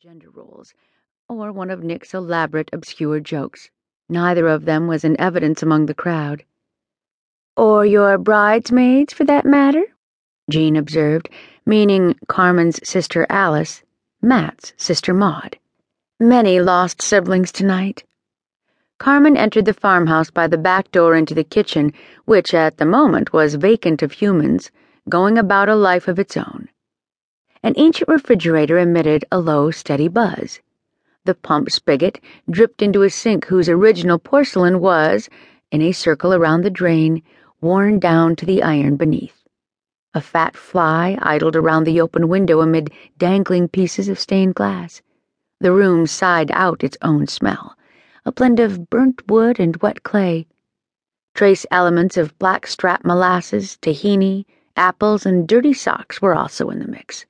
gender roles, or one of Nick's elaborate, obscure jokes. Neither of them was in evidence among the crowd. Or your bridesmaids, for that matter? Jean observed, meaning Carmen's sister Alice, Matt's sister Maud. Many lost siblings tonight. Carmen entered the farmhouse by the back door into the kitchen, which at the moment was vacant of humans, going about a life of its own. An ancient refrigerator emitted a low, steady buzz. The pump spigot dripped into a sink whose original porcelain was, in a circle around the drain, worn down to the iron beneath. A fat fly idled around the open window amid dangling pieces of stained glass. The room sighed out its own smell, a blend of burnt wood and wet clay. Trace elements of blackstrap molasses, tahini, apples, and dirty socks were also in the mix.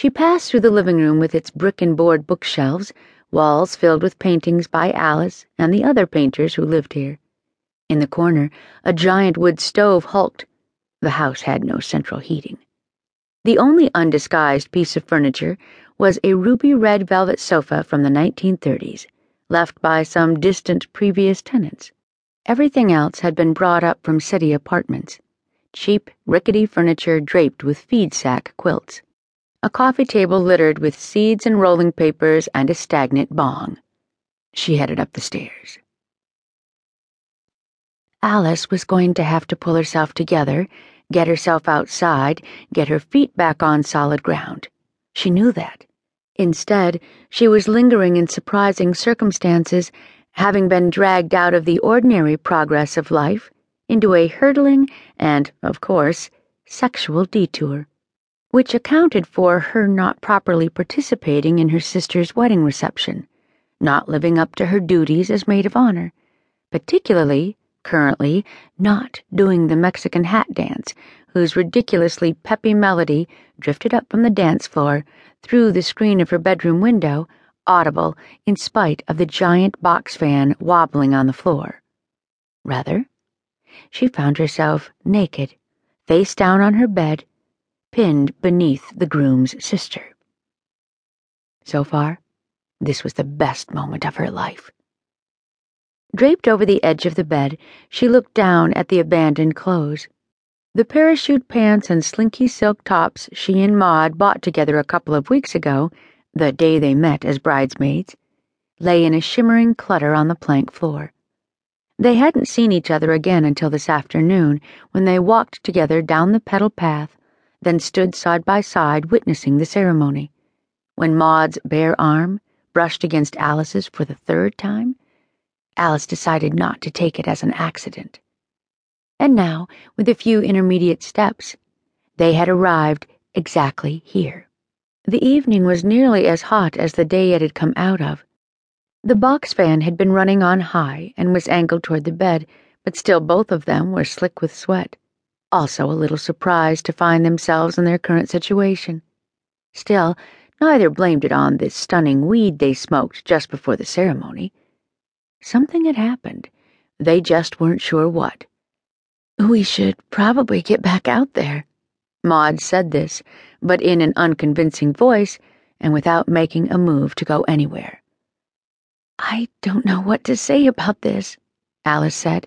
She passed through the living room with its brick and board bookshelves, walls filled with paintings by Alice and the other painters who lived here. In the corner, a giant wood stove hulked. The house had no central heating. The only undisguised piece of furniture was a ruby red velvet sofa from the 1930s, left by some distant previous tenants. Everything else had been brought up from city apartments cheap, rickety furniture draped with feed sack quilts a coffee table littered with seeds and rolling papers and a stagnant bong. She headed up the stairs. Alice was going to have to pull herself together, get herself outside, get her feet back on solid ground. She knew that. Instead, she was lingering in surprising circumstances, having been dragged out of the ordinary progress of life into a hurtling and, of course, sexual detour which accounted for her not properly participating in her sister's wedding reception, not living up to her duties as maid of honor, particularly, currently, not doing the Mexican hat dance, whose ridiculously peppy melody drifted up from the dance floor through the screen of her bedroom window, audible in spite of the giant box fan wobbling on the floor. Rather, she found herself naked, face down on her bed, pinned beneath the groom's sister. So far, this was the best moment of her life. Draped over the edge of the bed, she looked down at the abandoned clothes. The parachute pants and slinky silk tops she and Maud bought together a couple of weeks ago, the day they met as bridesmaids, lay in a shimmering clutter on the plank floor. They hadn't seen each other again until this afternoon when they walked together down the petal path then stood side by side witnessing the ceremony. When Maud's bare arm brushed against Alice's for the third time, Alice decided not to take it as an accident. And now, with a few intermediate steps, they had arrived exactly here. The evening was nearly as hot as the day it had come out of. The box fan had been running on high and was angled toward the bed, but still both of them were slick with sweat also a little surprised to find themselves in their current situation. Still, neither blamed it on the stunning weed they smoked just before the ceremony. Something had happened. They just weren't sure what. We should probably get back out there. Maud said this, but in an unconvincing voice and without making a move to go anywhere. I don't know what to say about this, Alice said.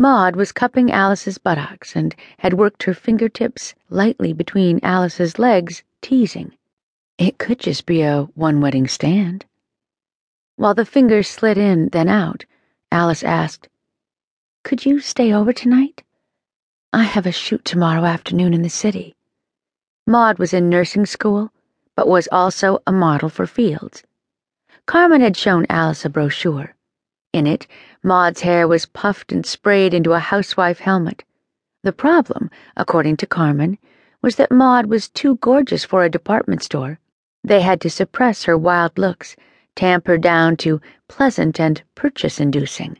Maud was cupping Alice's buttocks and had worked her fingertips lightly between Alice's legs, teasing. It could just be a one wedding stand. While the fingers slid in, then out, Alice asked, Could you stay over tonight? I have a shoot tomorrow afternoon in the city. Maud was in nursing school, but was also a model for Fields. Carmen had shown Alice a brochure. In it, Maud's hair was puffed and sprayed into a housewife helmet. The problem, according to Carmen, was that Maud was too gorgeous for a department store. They had to suppress her wild looks, tamp her down to pleasant and purchase inducing.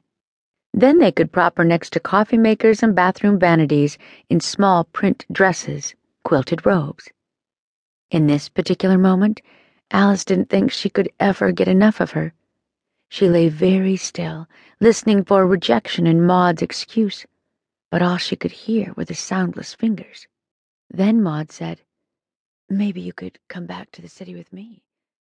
Then they could prop her next to coffee makers and bathroom vanities in small print dresses, quilted robes. In this particular moment, Alice didn't think she could ever get enough of her. She lay very still, listening for rejection in Maud's excuse, but all she could hear were the soundless fingers. Then Maud said, Maybe you could come back to the city with me.